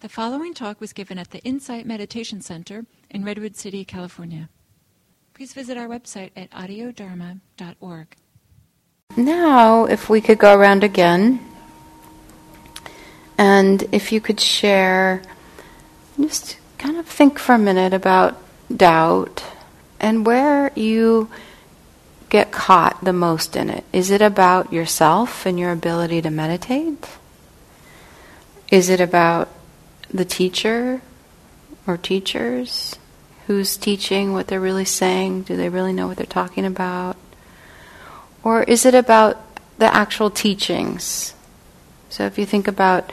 The following talk was given at the Insight Meditation Center in Redwood City, California. Please visit our website at audiodharma.org. Now, if we could go around again, and if you could share, just kind of think for a minute about doubt and where you get caught the most in it. Is it about yourself and your ability to meditate? Is it about the teacher or teachers? Who's teaching what they're really saying? Do they really know what they're talking about? Or is it about the actual teachings? So if you think about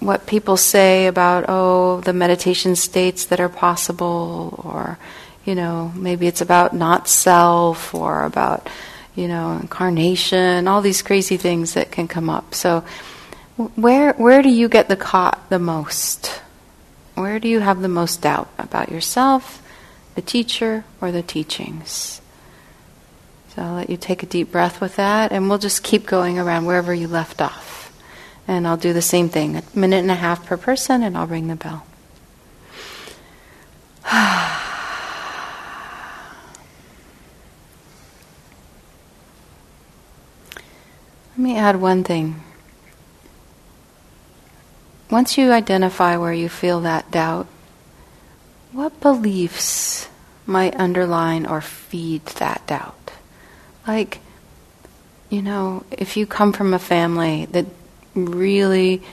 what people say about, oh, the meditation states that are possible, or, you know, maybe it's about not self, or about, you know, incarnation, all these crazy things that can come up. So where, where do you get the caught the most? Where do you have the most doubt about yourself, the teacher, or the teachings? So I'll let you take a deep breath with that, and we'll just keep going around wherever you left off. And I'll do the same thing, a minute and a half per person, and I'll ring the bell. Let me add one thing. Once you identify where you feel that doubt, what beliefs might underline or feed that doubt? Like, you know, if you come from a family that really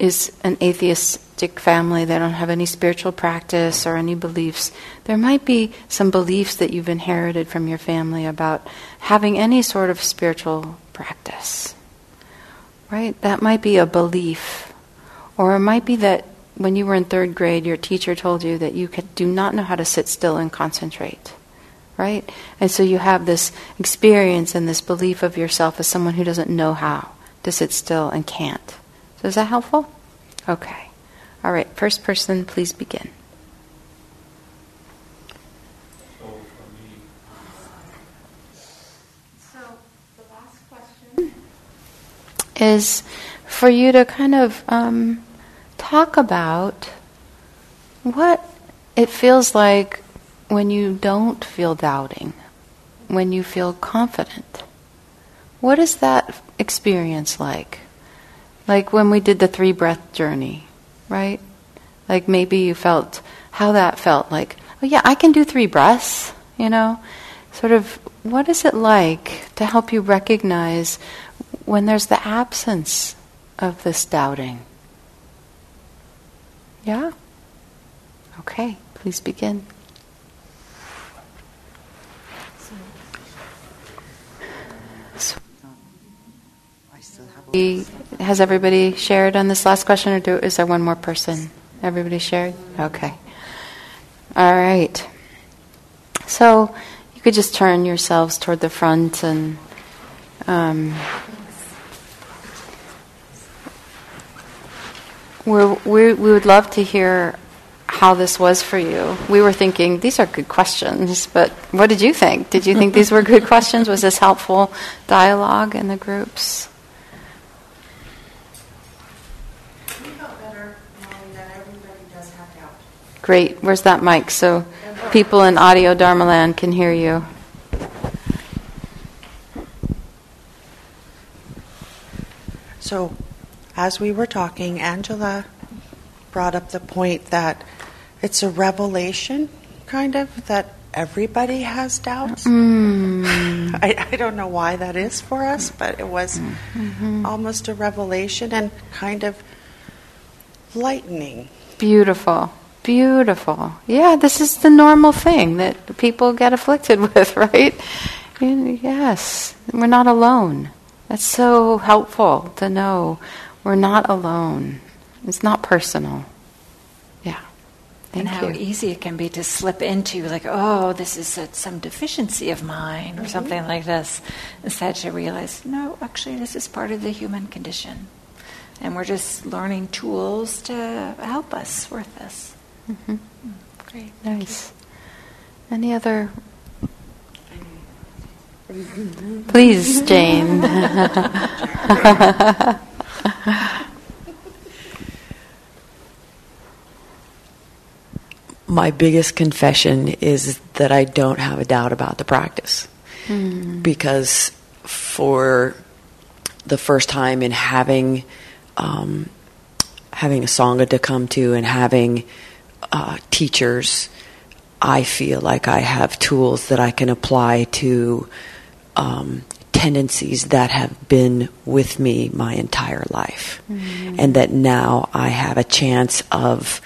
is an atheistic family, they don't have any spiritual practice or any beliefs, there might be some beliefs that you've inherited from your family about having any sort of spiritual practice. Right? That might be a belief or it might be that when you were in third grade, your teacher told you that you could, do not know how to sit still and concentrate. Right? And so you have this experience and this belief of yourself as someone who doesn't know how to sit still and can't. So is that helpful? Okay. All right, first person, please begin. So the last question is for you to kind of um, talk about what it feels like when you don't feel doubting, when you feel confident. What is that experience like? Like when we did the three breath journey, right? Like maybe you felt how that felt like, oh yeah, I can do three breaths, you know? Sort of, what is it like to help you recognize when there's the absence of this doubting? Yeah? Okay, please begin. has everybody shared on this last question, or do, is there one more person? Everybody shared? Okay. All right. So you could just turn yourselves toward the front and. Um, We're, we we would love to hear how this was for you. We were thinking these are good questions, but what did you think? Did you think these were good questions? Was this helpful dialogue in the groups? Great. Where's that mic so people in audio Dharma land can hear you? So as we were talking, Angela brought up the point that it's a revelation, kind of, that everybody has doubts. Mm. I, I, don't know why that is for us, but it was mm-hmm. almost a revelation and kind of lightening. Beautiful. Beautiful. Yeah, this is the normal thing that people get afflicted with, right? Yes, we're not alone. That's so helpful to know we're not alone. It's not personal. Yeah. Thank and how you. easy it can be to slip into, like, oh, this is a, some deficiency of mine, or mm-hmm. something like this, instead to realize, no, actually, this is part of the human condition. And we're just learning tools to help us with this. Mm-hmm. Great. Nice. Any other Please, Jane. My biggest confession is that I don't have a doubt about the practice. Mm. Because for the first time in having um, having a sangha to come to and having uh, teachers, I feel like I have tools that I can apply to um, tendencies that have been with me my entire life, Mm. and that now I have a chance of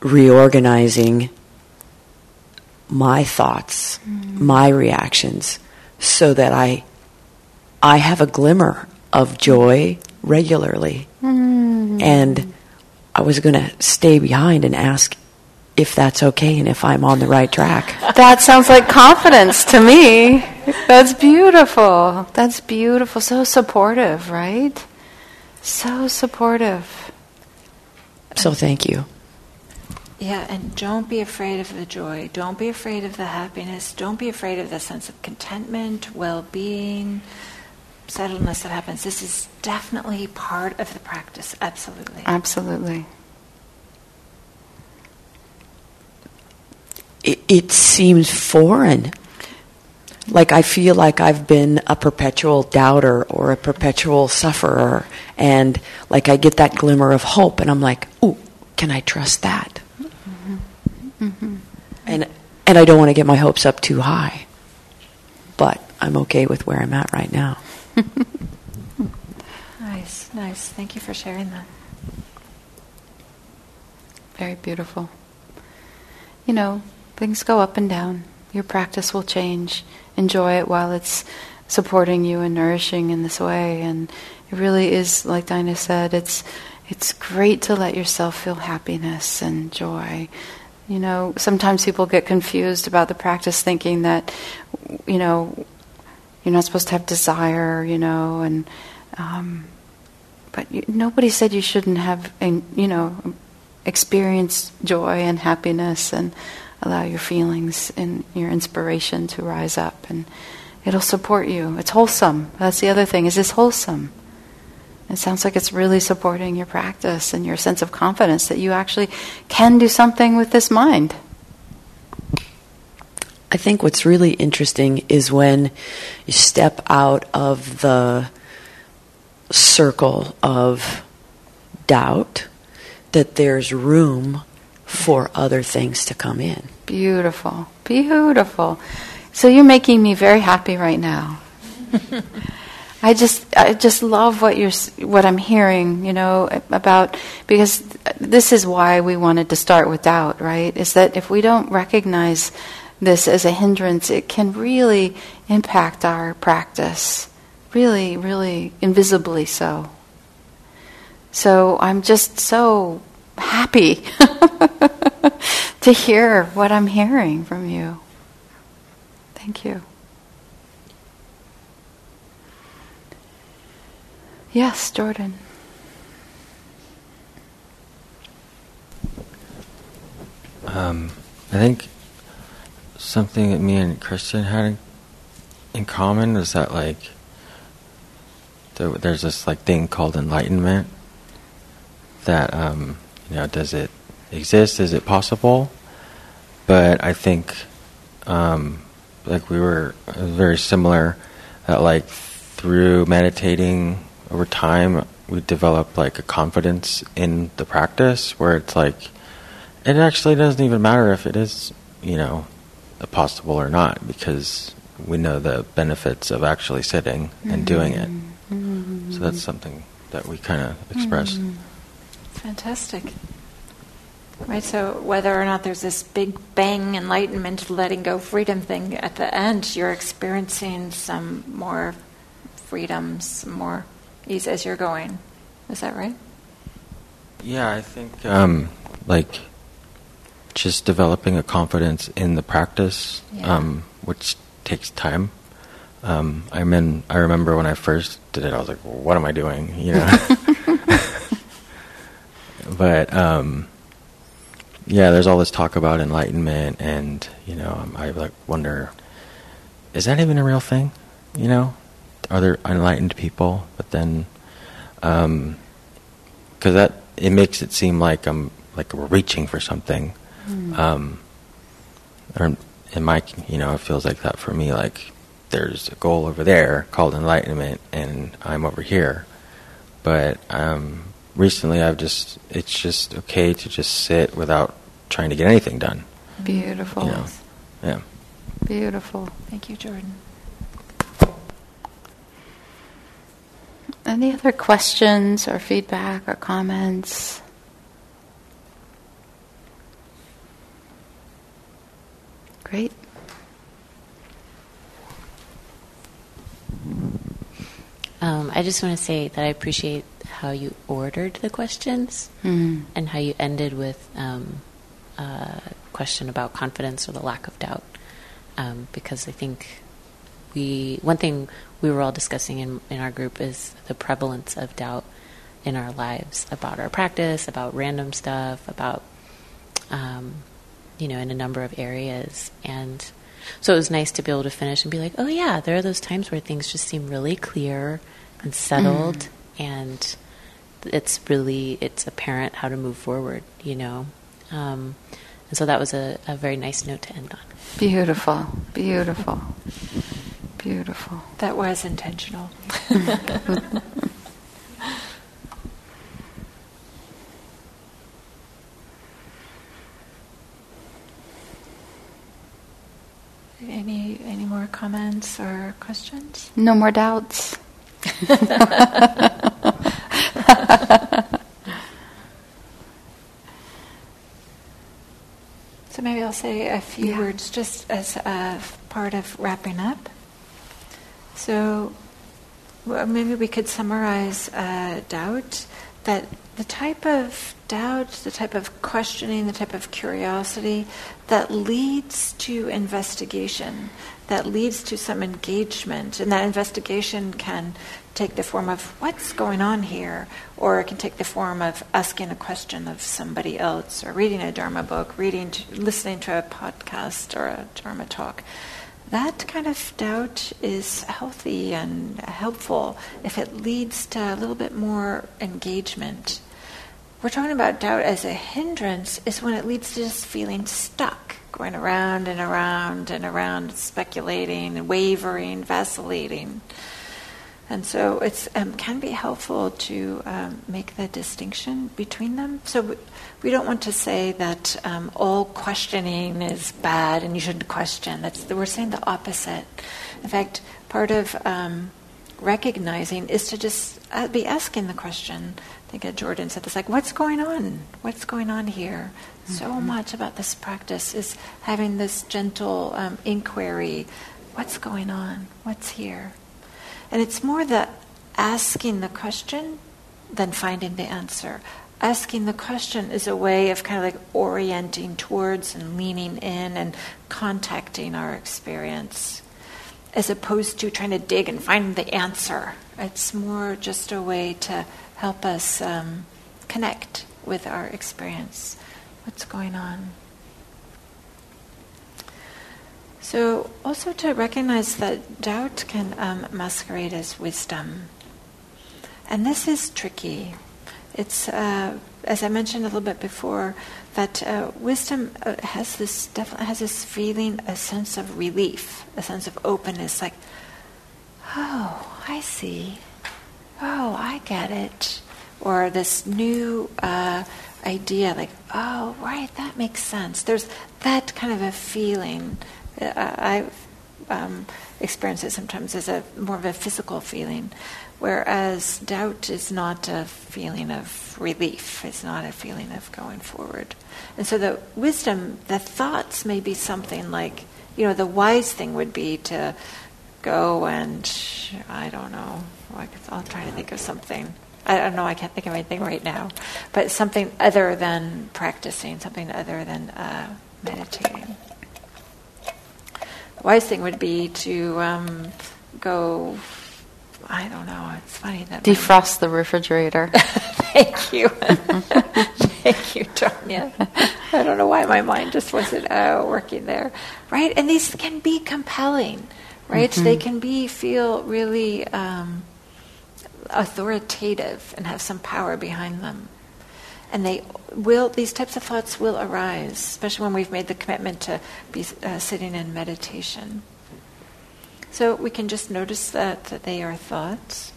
reorganizing my thoughts, my reactions, so that I I have a glimmer of joy regularly. And I was going to stay behind and ask if that's okay and if I'm on the right track. That sounds like confidence to me. That's beautiful. That's beautiful. So supportive, right? So supportive. So thank you. Yeah, and don't be afraid of the joy. Don't be afraid of the happiness. Don't be afraid of the sense of contentment, well being, settledness that happens. This is definitely part of the practice. Absolutely. Absolutely. It, it seems foreign. Like I feel like I've been a perpetual doubter or a perpetual sufferer, and like I get that glimmer of hope, and I'm like, "Ooh, can I trust that?" Mm-hmm. And and I don't want to get my hopes up too high, but I'm okay with where I'm at right now. Nice, nice. Thank you for sharing that. Very beautiful. You know, things go up and down. Your practice will change. Enjoy it while it's supporting you and nourishing in this way. And it really is, like Dinah said, it's it's great to let yourself feel happiness and joy. You know, sometimes people get confused about the practice, thinking that, you know, you're not supposed to have desire, you know, and um, but you, nobody said you shouldn't have, you know, experience joy and happiness and allow your feelings and your inspiration to rise up, and it'll support you. It's wholesome. That's the other thing. Is this wholesome? It sounds like it's really supporting your practice and your sense of confidence that you actually can do something with this mind. I think what's really interesting is when you step out of the circle of doubt, that there's room for other things to come in. Beautiful, beautiful. So you're making me very happy right now. I just, I just love what you're, what I'm hearing. You know about because this is why we wanted to start with doubt, right? Is that if we don't recognize this as a hindrance, it can really impact our practice, really, really invisibly so. So I'm just so happy to hear what I'm hearing from you. Thank you. Yes, Jordan. Um, I think something that me and Christian had in, common was that like there, there's this like thing called enlightenment. That um, you know, does it exist? Is it possible? But I think um, like we were very similar. That like through meditating over time, we develop like a confidence in the practice where it's like it actually doesn't even matter if it is, you know, possible or not because we know the benefits of actually sitting and doing it. So that's something that we kind of express. Fantastic. Right, so whether or not there's this big bang enlightenment, letting go freedom thing at the end, you're experiencing some more freedom, some more ease as you're going. Is that right? Yeah, I think um, like just developing a confidence in the practice, Yeah. um, which takes time. Um, I mean, I remember when I first did it, I was like, "What am I doing?" You know. but um, yeah, there's all this talk about enlightenment, and you know, um, I like wonder, is that even a real thing? You know, are there enlightened people? But then, because that it makes it seem like I'm like we're reaching for something, Um, or in my, you know, it feels like that for me. Like there's a goal over there called enlightenment, and I'm over here. But um, recently, I've just it's just okay to just sit without trying to get anything done. Beautiful. You know? Yeah. Beautiful. Thank you, Jordan. Any other questions or feedback or comments? Great. Um, I just want to say that I appreciate how you ordered the questions Mm. and how you ended with um, a question about confidence or the lack of doubt. Um, because I think we one thing we were all discussing in, in our group is the prevalence of doubt in our lives about our practice, about random stuff, about um, you know, in a number of areas. And so it was nice to be able to finish and be like, oh yeah, there are those times where things just seem really clear and settled, and it's really it's apparent how to move forward. You know. Um, and so that was a, a very nice note to end on. Beautiful. Beautiful. Beautiful. That was intentional. any any more comments or questions? No more doubts. So maybe I'll say a few Yeah. words just as a part of wrapping up. So well, maybe we could summarize uh, doubt that the type of doubt, the type of questioning, the type of curiosity that leads to investigation, that leads to some engagement, and that investigation can take the form of what's going on here, or it can take the form of asking a question of somebody else, or reading a Dharma book, reading, listening to a podcast or a Dharma talk. That kind of doubt is healthy and helpful if it leads to a little bit more engagement. We're talking about doubt as a hindrance is when it leads to just feeling stuck, going around and around and around, speculating wavering, vacillating. And so it um, can be helpful to um, make the distinction between them. So we, we don't want to say that um, all questioning is bad and you shouldn't question. That's we're saying the opposite. In fact, part of um, recognizing is to just uh, be asking the question. I think Jordan said this, like, what's going on? What's going on here? Mm-hmm. So much about this practice is having this gentle um, inquiry. What's going on? What's here? And it's more the asking the question than finding the answer. Asking the question is a way of kind of like orienting towards and leaning in and contacting our experience, as opposed to trying to dig and find the answer. It's more just a way to help us um, connect with our experience. What's going on? So, also to recognize that doubt can um, masquerade as wisdom. And this is tricky. It's, uh, as I mentioned a little bit before, that uh, wisdom uh, has this definitely has this feeling, a sense of relief, a sense of openness, like, oh, I see, oh, I get it, or this new uh, idea, like, oh, right, that makes sense. There's that kind of a feeling I've um, experienced it sometimes as a more of a physical feeling, whereas doubt is not a feeling of relief. It's not a feeling of going forward. And so the wisdom, the thoughts may be something like, you know, the wise thing would be to go and I don't know. I'll try to think of something. I don't know. I can't think of anything right now, but something other than practicing, something other than uh, meditating The wise thing would be to um, go. I don't know. It's funny that defrost my... the refrigerator. Thank you, thank you, Tanya. I don't know why my mind just wasn't uh, working there, right? And these can be compelling, right? Mm-hmm. They can be feel really um, authoritative and have some power behind them. and they will. These types of thoughts will arise, especially when we've made the commitment to be uh, sitting in meditation. So we can just notice that, that they are thoughts,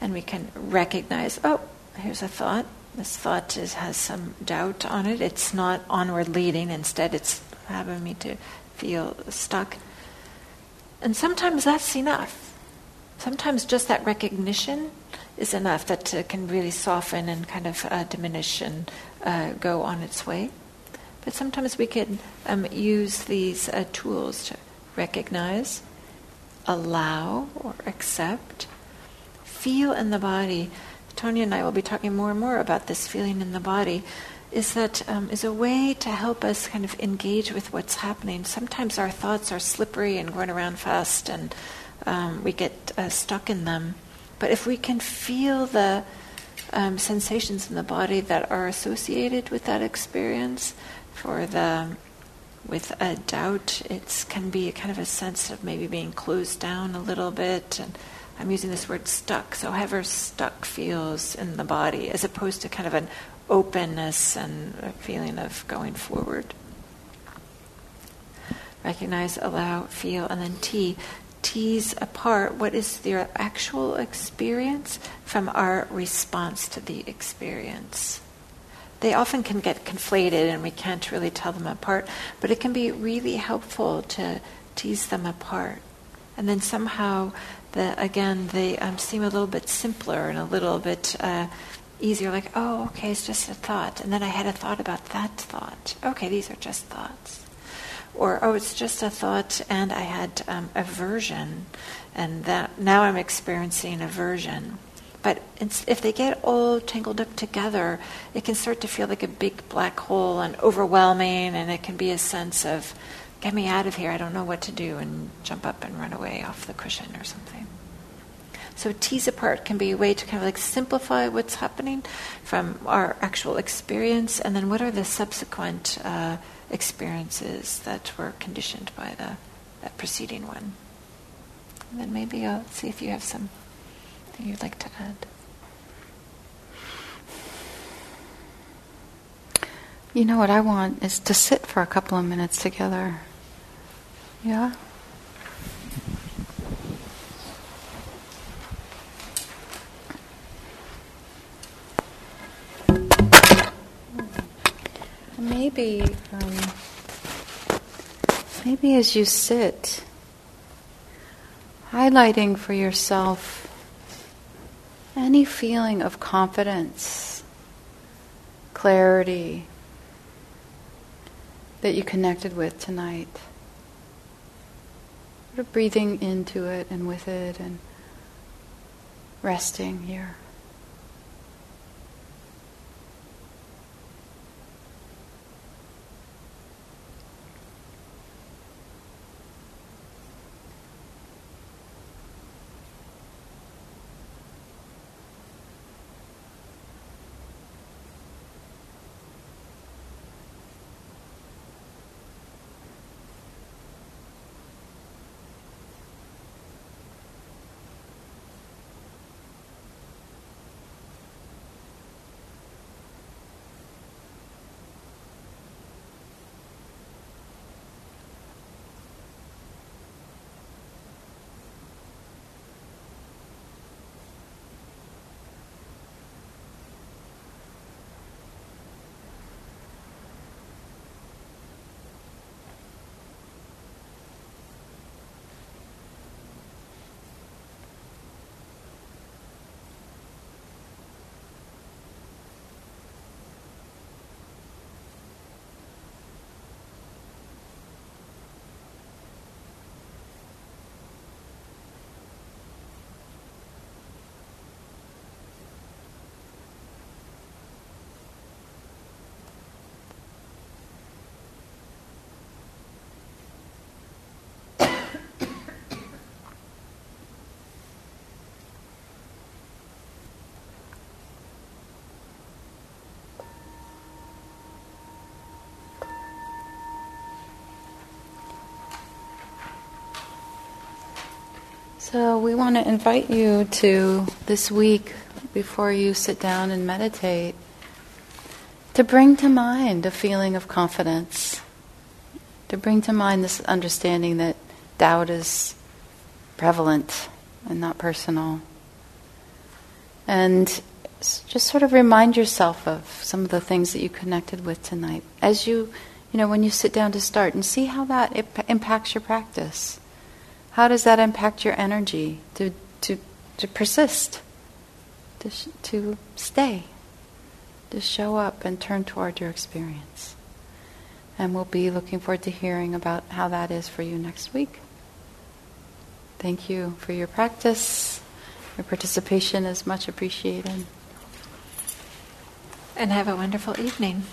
and we can recognize, oh, here's a thought. This thought is, has some doubt on it. It's not onward leading. Instead, it's having me to feel stuck. And sometimes that's enough. Sometimes just that recognition is enough that uh, can really soften and kind of uh, diminish and uh, go on its way. But sometimes we can um, use these uh, tools to recognize, allow, or accept, feel in the body Tanya and I will be talking more and more about this feeling in the body, is that um, is a way to help us kind of engage with what's happening. Sometimes our thoughts are slippery and going around fast, and um, we get uh, stuck in them. But if we can feel the um, sensations in the body that are associated with that experience, for the with a doubt, it can be kind of a sense of maybe being closed down a little bit and I'm using this word stuck, so however stuck feels in the body, as opposed to kind of an openness and a feeling of going forward. Recognize, allow, feel, and then T. Tease apart what is their actual experience from our response to the experience. They often can get conflated and we can't really tell them apart, but it can be really helpful to tease them apart. And then somehow that again they um, seem a little bit simpler and a little bit uh, easier. Like, oh, okay, it's just a thought, and then I had a thought about that thought. Okay, these are just thoughts. Or oh, it's just a thought, and I had um, aversion, and that now I'm experiencing aversion. But if they get all tangled up together, it can start to feel like a big black hole and overwhelming, and it can be a sense of get me out of here, I don't know what to do, and jump up and run away off the cushion or something. So tease apart can be a way to kind of like simplify what's happening from our actual experience, and then what are the subsequent uh, experiences that were conditioned by the that preceding one. And then maybe I'll see if you have something you'd like to add. You know what I want is to sit for a couple of minutes together. Yeah? Maybe, um, maybe as you sit, highlighting for yourself any feeling of confidence, clarity that you connected with tonight. Sort of breathing into it and with it and resting here. So, we want to invite you to this week, before you sit down and meditate, to bring to mind a feeling of confidence, to bring to mind this understanding that doubt is prevalent and not personal. And just sort of remind yourself of some of the things that you connected with tonight as you, you know, when you sit down to start and see how that imp- impacts your practice. How does that impact your energy to, to, to persist, to, sh- to stay, to show up and turn toward your experience? And we'll be looking forward to hearing about how that is for you next week. Thank you for your practice. Your participation is much appreciated. And have a wonderful evening.